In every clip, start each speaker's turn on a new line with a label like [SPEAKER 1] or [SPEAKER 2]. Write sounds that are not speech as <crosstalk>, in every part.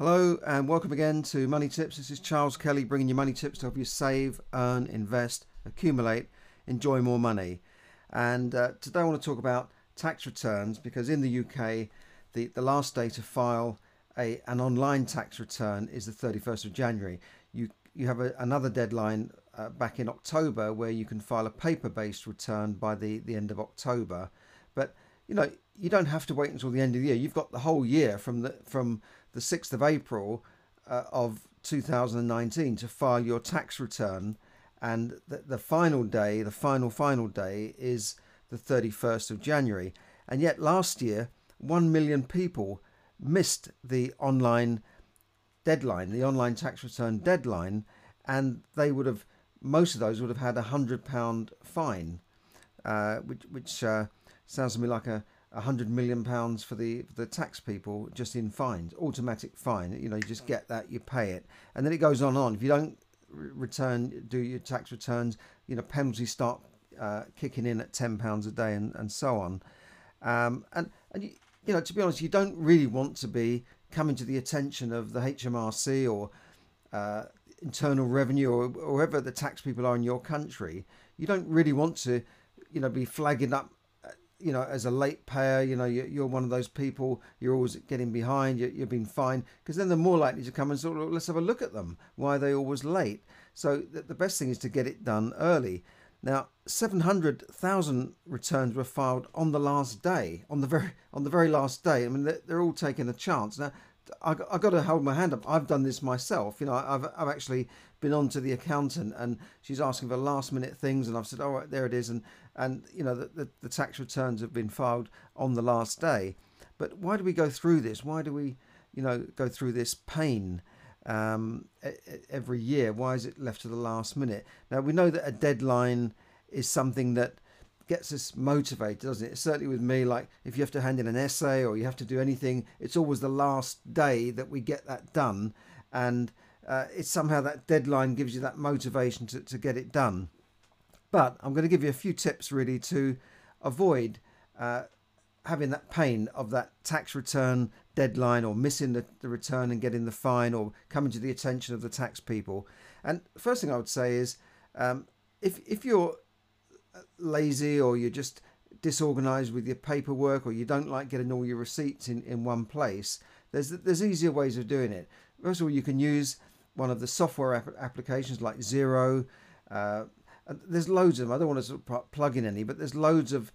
[SPEAKER 1] Hello and welcome again to Money Tips. This is Charles Kelly bringing you money tips to help you save, earn, invest, accumulate, enjoy more money. And uh, today I want to talk about tax returns because in the UK, the, the last day to file a, an online tax return is the 31st of January. You, you have a, another deadline uh, back in October where you can file a paper based return by the, the end of October. But you know, you don't have to wait until the end of the year. You've got the whole year from the from the 6th of April uh, of 2019 to file your tax return, and the, the final day, the final final day, is the 31st of January. And yet, last year, one million people missed the online deadline, the online tax return deadline, and they would have most of those would have had a hundred pound fine, uh, which which uh, sounds to me like a hundred million pounds for the for the tax people just in fines, automatic fine. You know, you just get that, you pay it, and then it goes on and on. If you don't return, do your tax returns, you know, penalties start uh, kicking in at ten pounds a day, and and so on. Um, and and you, you know, to be honest, you don't really want to be coming to the attention of the HMRC or uh, Internal Revenue or, or whoever the tax people are in your country. You don't really want to, you know, be flagging up you know, as a late payer, you know, you're one of those people, you're always getting behind, you're being fined, because then they're more likely to come and sort of, let's have a look at them. Why are they always late? So the best thing is to get it done early. Now, 700,000 returns were filed on the last day, on the very on the very last day. I mean, they're, they're all taking a chance. Now, I, I got to hold my hand up. I've done this myself. You know, I've, I've actually been on to the accountant and she's asking for last minute things. And I've said, all right, there it is. And, and you know, the, the, the tax returns have been filed on the last day. But why do we go through this? Why do we, you know, go through this pain um, every year? Why is it left to the last minute? Now, we know that a deadline is something that gets us motivated, doesn't it? Certainly with me, like if you have to hand in an essay or you have to do anything, it's always the last day that we get that done. And uh, it's somehow that deadline gives you that motivation to, to get it done. But I'm going to give you a few tips really to avoid uh, having that pain of that tax return deadline or missing the, the return and getting the fine or coming to the attention of the tax people. And first thing I would say is um, if, if you're lazy or you're just disorganized with your paperwork or you don't like getting all your receipts in, in one place, there's there's easier ways of doing it. First of all, you can use one of the software ap- applications like Xero. Uh, there's loads of them. I don't want to sort of plug in any, but there's loads of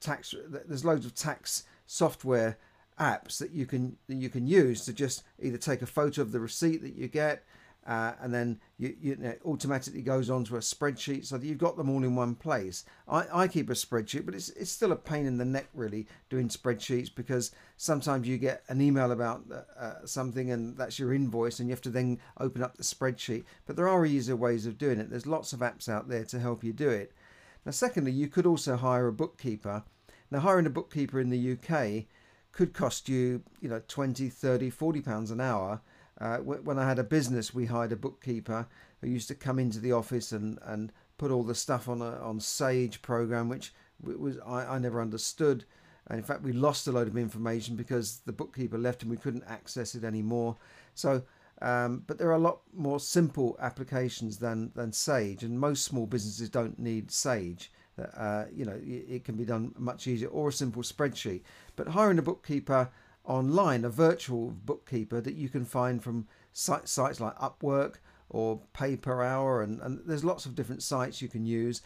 [SPEAKER 1] tax. There's loads of tax software apps that you can that you can use to just either take a photo of the receipt that you get, uh, and then you, you know, automatically goes onto a spreadsheet so that you've got them all in one place. I, I keep a spreadsheet, but it's, it's still a pain in the neck really doing spreadsheets because sometimes you get an email about uh, uh, something and that's your invoice and you have to then open up the spreadsheet. But there are easier ways of doing it. There's lots of apps out there to help you do it. Now, secondly, you could also hire a bookkeeper. Now, hiring a bookkeeper in the UK could cost you, you know, 20, 30, 40 pounds an hour uh, when I had a business, we hired a bookkeeper who used to come into the office and, and put all the stuff on a on Sage program, which was I, I never understood. And in fact, we lost a load of information because the bookkeeper left and we couldn't access it anymore. So, um, but there are a lot more simple applications than than Sage, and most small businesses don't need Sage. Uh, you know, it, it can be done much easier, or a simple spreadsheet. But hiring a bookkeeper online, a virtual bookkeeper that you can find from sites like Upwork or Pay Per Hour, and, and there's lots of different sites you can use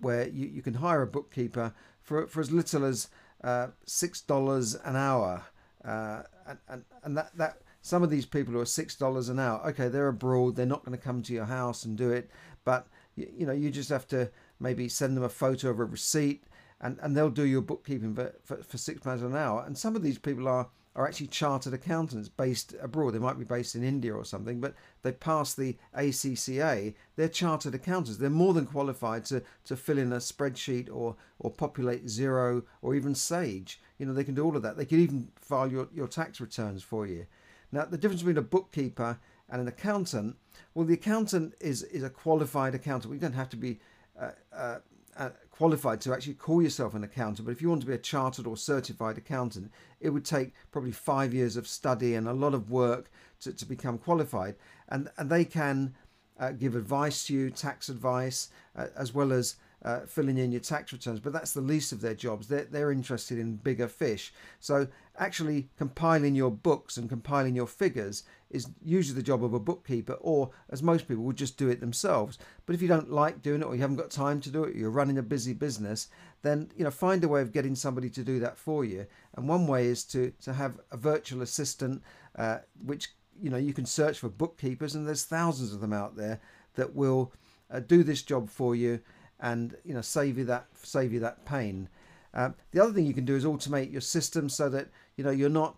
[SPEAKER 1] where you, you can hire a bookkeeper for, for as little as uh, six dollars an hour, uh, and, and and that that some of these people who are six dollars an hour, okay, they're abroad, they're not going to come to your house and do it, but you, you know you just have to maybe send them a photo of a receipt, and, and they'll do your bookkeeping for, for, for six pounds an hour, and some of these people are are actually chartered accountants based abroad. They might be based in India or something, but they pass the ACCA. They're chartered accountants. They're more than qualified to, to fill in a spreadsheet or, or populate Xero or even Sage. You know, they can do all of that. They can even file your, your tax returns for you. Now, the difference between a bookkeeper and an accountant, well, the accountant is, is a qualified accountant. We don't have to be uh, uh, uh, qualified to actually call yourself an accountant, but if you want to be a chartered or certified accountant, it would take probably five years of study and a lot of work to, to become qualified, and and they can uh, give advice to you, tax advice, uh, as well as uh, filling in your tax returns, but that's the least of their jobs. They're, they're interested in bigger fish. So, actually compiling your books and compiling your figures is usually the job of a bookkeeper, or as most people would just do it themselves. But if you don't like doing it, or you haven't got time to do it, you're running a busy business, then you know find a way of getting somebody to do that for you. And one way is to to have a virtual assistant, uh, which you know you can search for bookkeepers, and there's thousands of them out there that will uh, do this job for you and you know save you that save you that pain. Uh, the other thing you can do is automate your system so that you know you're not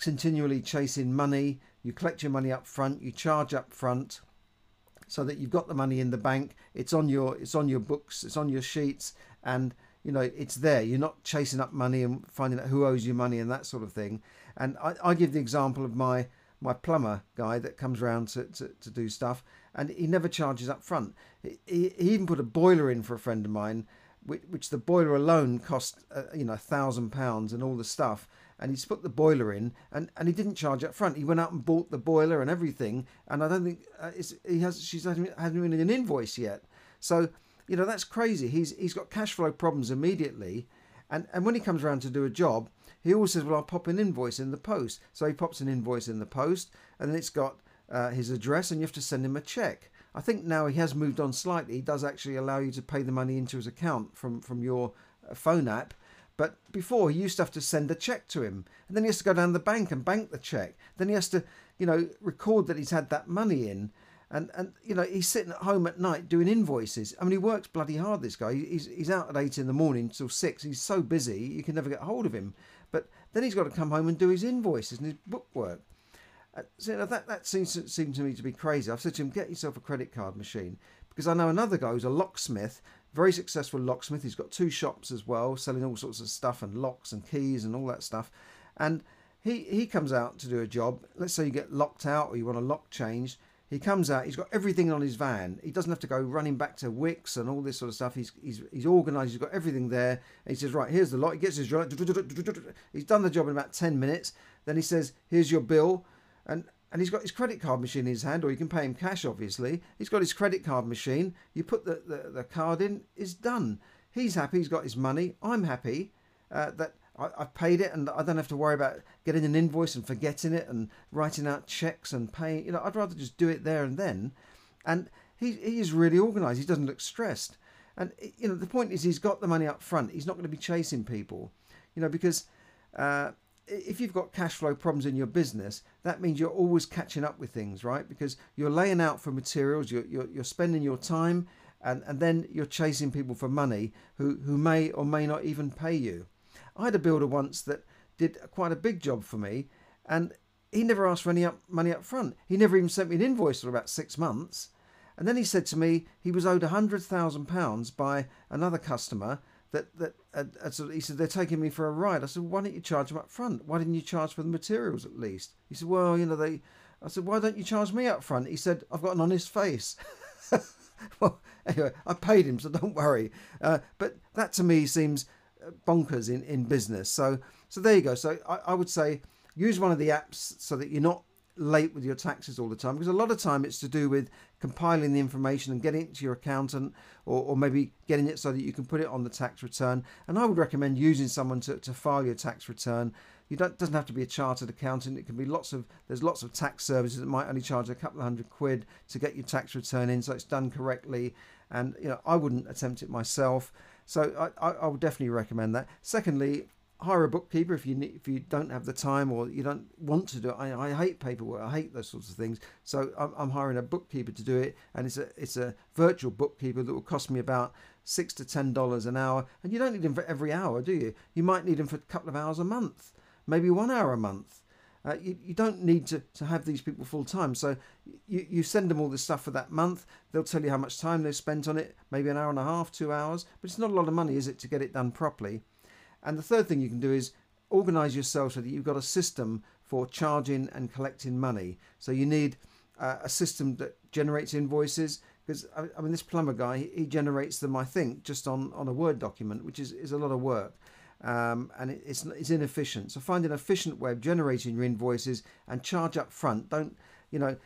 [SPEAKER 1] continually chasing money. You collect your money up front, you charge up front, so that you've got the money in the bank. It's on your it's on your books, it's on your sheets, and you know it's there. You're not chasing up money and finding out who owes you money and that sort of thing. And I, I give the example of my my plumber guy that comes around to, to, to do stuff and he never charges up front. He, he even put a boiler in for a friend of mine, which, which the boiler alone cost, uh, you know, a thousand pounds and all the stuff. And he's put the boiler in, and, and he didn't charge up front. He went out and bought the boiler and everything, and I don't think uh, he has. She's hasn't even an invoice yet. So you know that's crazy. He's he's got cash flow problems immediately, and and when he comes around to do a job, he always says, "Well, I'll pop an invoice in the post." So he pops an invoice in the post, and then it's got uh, his address and you have to send him a check. I think now he has moved on slightly. He does actually allow you to pay the money into his account from, from your uh, phone app. But before, he used to have to send a check to him. And then he has to go down the bank and bank the check. Then he has to, you know, record that he's had that money in. And, and you know, he's sitting at home at night doing invoices. I mean, he works bloody hard, this guy. He's, he's out at 8 in the morning till 6. He's so busy, you can never get hold of him. But then he's got to come home and do his invoices and his bookwork. Uh, so that that seems seemed to me to be crazy. I've said to him, get yourself a credit card machine because I know another guy who's a locksmith, very successful locksmith. He's got two shops as well, selling all sorts of stuff and locks and keys and all that stuff. And he he comes out to do a job. Let's say you get locked out or you want a lock changed. He comes out. He's got everything on his van. He doesn't have to go running back to Wickes and all this sort of stuff. He's he's he's organised. He's got everything there. And he says, right, here's the lock. He gets his He's done the job in about ten minutes. Then he says, here's your bill and and he's got his credit card machine in his hand, or you can pay him cash, obviously. He's got his credit card machine. You put the, the, the card in, it's done. He's happy, he's got his money. I'm happy uh, that I, I've paid it and I don't have to worry about getting an invoice and forgetting it and writing out checks and paying. You know, I'd rather just do it there and then. And he, he is really organised, he doesn't look stressed. And, you know, the point is he's got the money up front. He's not going to be chasing people, you know, because. Uh, if you've got cash flow problems in your business, that means you're always catching up with things, right? Because you're laying out for materials, you're, you're, you're spending your time, and, and then you're chasing people for money who, who may or may not even pay you. I had a builder once that did quite a big job for me, and he never asked for any up, money up front. He never even sent me an invoice for about six months. And then he said to me he was owed £100,000 by another customer that that uh he said they're taking me for a ride. I said, why don't you charge them up front? Why didn't you charge for the materials at least? He said, well, you know they. I said, why don't you charge me up front? He said, I've got an honest face. <laughs> well, anyway, I paid him, so don't worry. Uh, but that to me seems uh, bonkers in, in business. So so there you go. So I, I would say use one of the apps so that you're not late with your taxes all the time because a lot of time it's to do with compiling the information and getting it to your accountant or, or maybe getting it so that you can put it on the tax return. And i would recommend using someone to, to file your tax return. You don't doesn't have to be a chartered accountant. It can be lots of there's lots of tax services that might only charge a couple of hundred quid to get your tax return in so it's done correctly. And you know i wouldn't attempt it myself. So I, I, I would definitely recommend that. Secondly hire a bookkeeper if you need, if you don't have the time or you don't want to do it. I, I hate paperwork. I hate those sorts of things. So I'm, I'm, hiring a bookkeeper to do it, and it's a it's a virtual bookkeeper that will cost me about six to ten dollars an hour. And you don't need him for every hour, do you? You might need him for a couple of hours a month, maybe one hour a month. Uh, you, you don't need to, to have these people full time. So you, you send them all this stuff for that month. They'll tell you how much time they've spent on it, maybe an hour and a half, two hours. But it's not a lot of money, is it, to get it done properly? And the third thing you can do is organize yourself so that you've got a system for charging and collecting money. So you need uh, a system that generates invoices because I, mean this plumber guy he, he, generates them I think just on on a Word document, which is is a lot of work. um, and it, it's it's inefficient. So find an efficient way of generating your invoices and charge up front. Don't you know?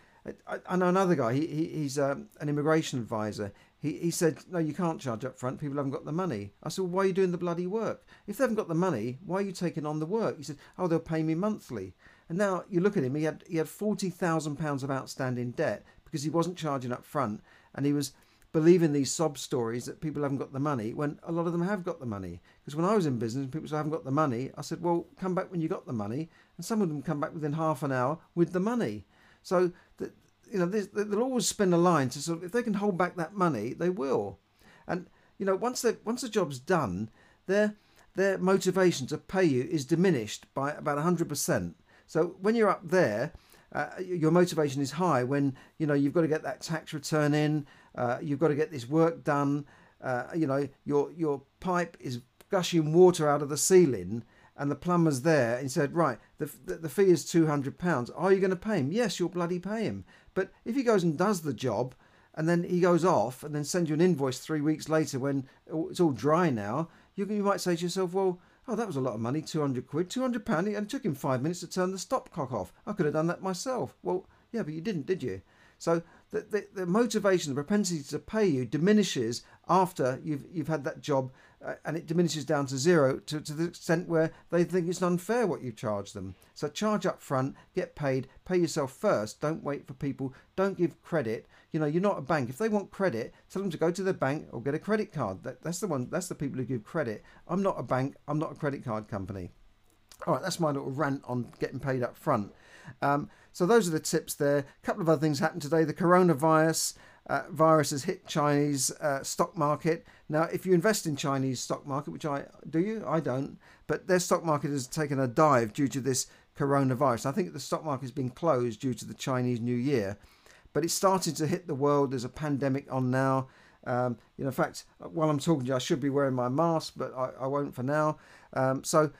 [SPEAKER 1] I, I know another guy. He, he he's um, an immigration advisor. He, he said, no, you can't charge up front. People haven't got the money. I said, well, why are you doing the bloody work? If they haven't got the money, why are you taking on the work? He said, oh, they'll pay me monthly. And now you look at him. He had he had forty thousand pounds of outstanding debt because he wasn't charging up front, and he was believing these sob stories that people haven't got the money when a lot of them have got the money. Because when I was in business, people said I haven't got the money. I said, well, come back when you got the money, and some of them come back within half an hour with the money. So the, you know they'll always spend a line to sort of if they can hold back that money, they will. And you know once they once the job's done, their their motivation to pay you is diminished by about hundred percent. So when you're up there. Uh, your motivation is high when you know you've got to get that tax return in, uh, you've got to get this work done. Uh, you know, your your pipe is gushing water out of the ceiling, and the plumber's there and said, right, the, the, the fee is two hundred pounds. Are you going to pay him? Yes, you'll bloody pay him. But if he goes and does the job, and then he goes off and then sends you an invoice three weeks later when it's all dry now, you, you might say to yourself, well, oh, that was a lot of money, 200 quid, 200 pound, and it took him five minutes to turn the stopcock off. I could have done that myself. Well, yeah, but you didn't, did you? So the, the, the motivation, the propensity to pay you diminishes after you've you've had that job, uh, and it diminishes down to zero to, to the extent where they think it's unfair what you charge them. So charge up front, get paid, pay yourself first. Don't wait for people. Don't give credit. You know, you're not a bank. If they want credit, tell them to go to the bank or get a credit card. That, that's the one. That's the people who give credit. I'm not a bank. I'm not a credit card company. All right, that's my little rant on getting paid up front. Um, so those are the tips there. A couple of other things happened today. The coronavirus uh, virus has hit Chinese uh, stock market. Now, if you invest in Chinese stock market, which I do, you I don't, but their stock market has taken a dive due to this coronavirus. I think the stock market has been closed due to the Chinese New Year, but it's starting to hit the world. There's a pandemic on now. Um, you know, in fact, while I'm talking to you, I should be wearing my mask, but I, I won't for now. Um, so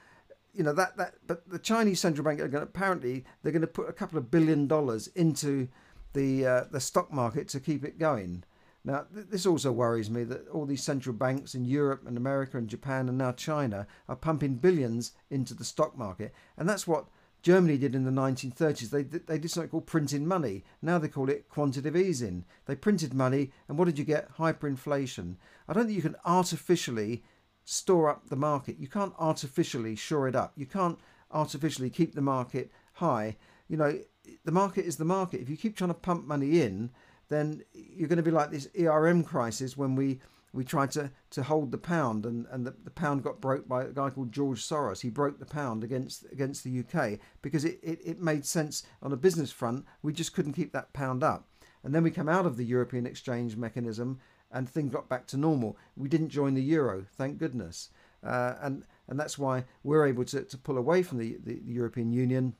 [SPEAKER 1] you know that that but the Chinese central bank are going to, apparently they're going to put a couple of billion dollars into the uh, the stock market to keep it going. Now th- this also worries me that all these central banks in Europe and America and Japan and now China are pumping billions into the stock market, and that's what Germany did in the 1930s. They they did something called printing money. Now they call it quantitative easing. They printed money, and what did you get? Hyperinflation. I don't think you can artificially store up the market. You can't artificially shore it up. You can't artificially keep the market high. You know, the market is the market. If you keep trying to pump money in, then you're going to be like this ERM crisis when we we tried to, to hold the pound and, and the, the pound got broke by a guy called George Soros. He broke the pound against against the UK because it, it, it made sense on a business front. We just couldn't keep that pound up. And then we come out of the European exchange mechanism and things got back to normal. We didn't join the euro, thank goodness. Uh, and and that's why we're able to, to pull away from the, the, the European Union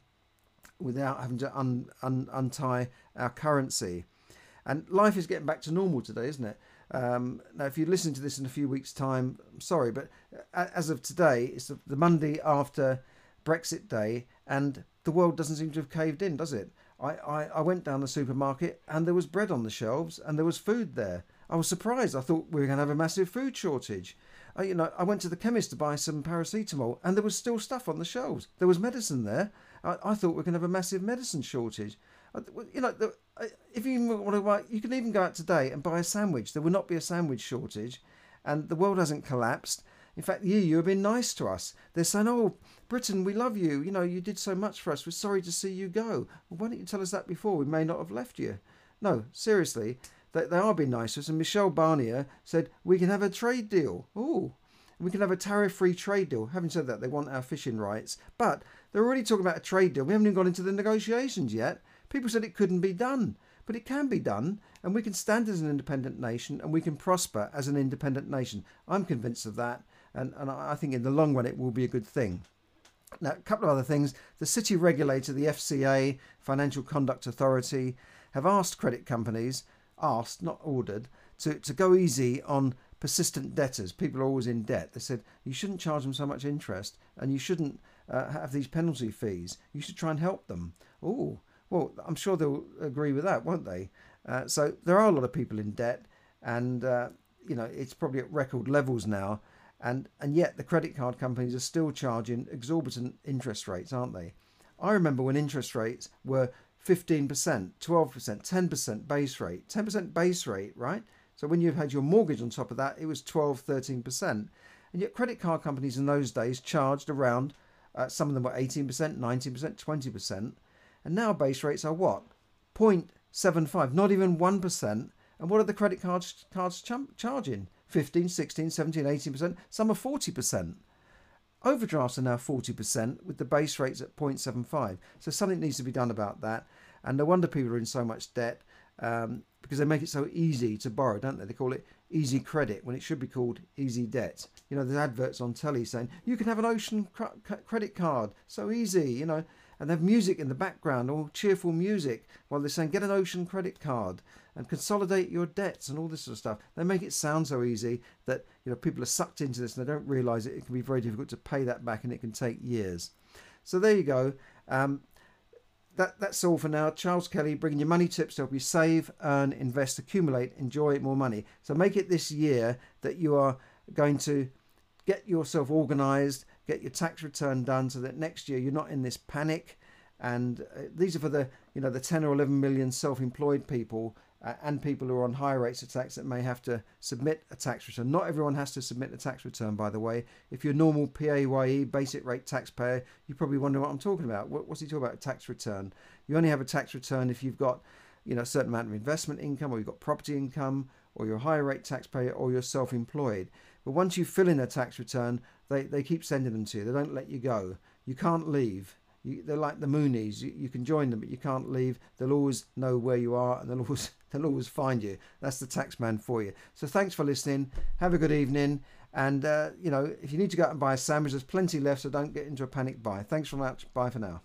[SPEAKER 1] without having to un, un, untie our currency. And life is getting back to normal today, isn't it? Um, now, if you listen to this in a few weeks' time, I'm sorry, but as of today, it's the Monday after Brexit Day, and the world doesn't seem to have caved in, does it? I, I, I went down the supermarket and there was bread on the shelves and there was food there. I was surprised. I thought we were going to have a massive food shortage. I, you know, I went to the chemist to buy some paracetamol, and there was still stuff on the shelves. There was medicine there. I, I thought we were going to have a massive medicine shortage. You know, the, if you want to buy, you can even go out today and buy a sandwich. There will not be a sandwich shortage, and the world hasn't collapsed. In fact, you you have been nice to us. They're saying, "Oh, Britain, we love you. You know, you did so much for us. We're sorry to see you go." Well, why didn't you tell us that before? We may not have left you. No, seriously, they, they are being nice to us. And Michel Barnier said, we can have a trade deal. Oh, we can have a tariff-free trade deal. Having said that, they want our fishing rights. But they're already talking about a trade deal. We haven't even gone into the negotiations yet. People said it couldn't be done. But it can be done, and we can stand as an independent nation, and we can prosper as an independent nation. I'm convinced of that, and, and I think in the long run it will be a good thing. Now, a couple of other things. The city regulator, the FCA, Financial Conduct Authority, have asked credit companies asked, not ordered, to, to go easy on persistent debtors. People are always in debt. They said you shouldn't charge them so much interest and you shouldn't uh, have these penalty fees. You should try and help them. Oh, well, I'm sure they'll agree with that, won't they? Uh, so there are a lot of people in debt, and uh, you know it's probably at record levels now. And, and yet the credit card companies are still charging exorbitant interest rates, aren't they? I remember when interest rates were 15%, 12%, 10% base rate, 10% base rate, right? So when you had your mortgage on top of that, it was 12, 13%. And yet credit card companies in those days charged around, uh, some of them were 18%, 19%, 20%. And now base rates are what? 0.75, not even 1%. And what are the credit cards, cards ch- charging? 15, 16, 17, 18%. Some are 40%. Overdrafts are now 40% with the base rates at 0.75. So something needs to be done about that. And no wonder people are in so much debt um, because they make it so easy to borrow, don't they? They call it easy credit when it should be called easy debt. You know, there's adverts on telly saying you can have an ocean cr- credit card, so easy, you know, and have music in the background, all cheerful music, while they're saying get an ocean credit card and consolidate your debts and all this sort of stuff. They make it sound so easy that you know people are sucked into this and they don't realise it. It can be very difficult to pay that back, and it can take years. So there you go. Um, that, that's all for now. Charles Kelly bringing you money tips to help you save, earn, invest, accumulate, enjoy more money. So make it this year that you are going to get yourself organized, get your tax return done so that next year you're not in this panic. And uh, these are for the, you know, the 10 or 11 million self-employed people uh, and people who are on high rates of tax that may have to submit a tax return. Not everyone has to submit a tax return, by the way. If you're a normal PAYE, basic rate taxpayer, you probably wonder what I'm talking about. What, what's he talking about? A tax return. You only have a tax return if you've got, you know, a certain amount of investment income, or you've got property income, or you're a high rate taxpayer, or you're self-employed. But once you fill in a tax return, they, they keep sending them to you. They don't let you go. You can't leave. You, they're like the Moonies. You, you, can join them, but you can't leave. They'll always know where you are, and they'll always <laughs> they'll always find you. That's the tax man for you. So thanks for listening. Have a good evening, and uh, you know if you need to go out and buy a sandwich, there's plenty left. So don't get into a panic buy. Thanks very much. Bye for now.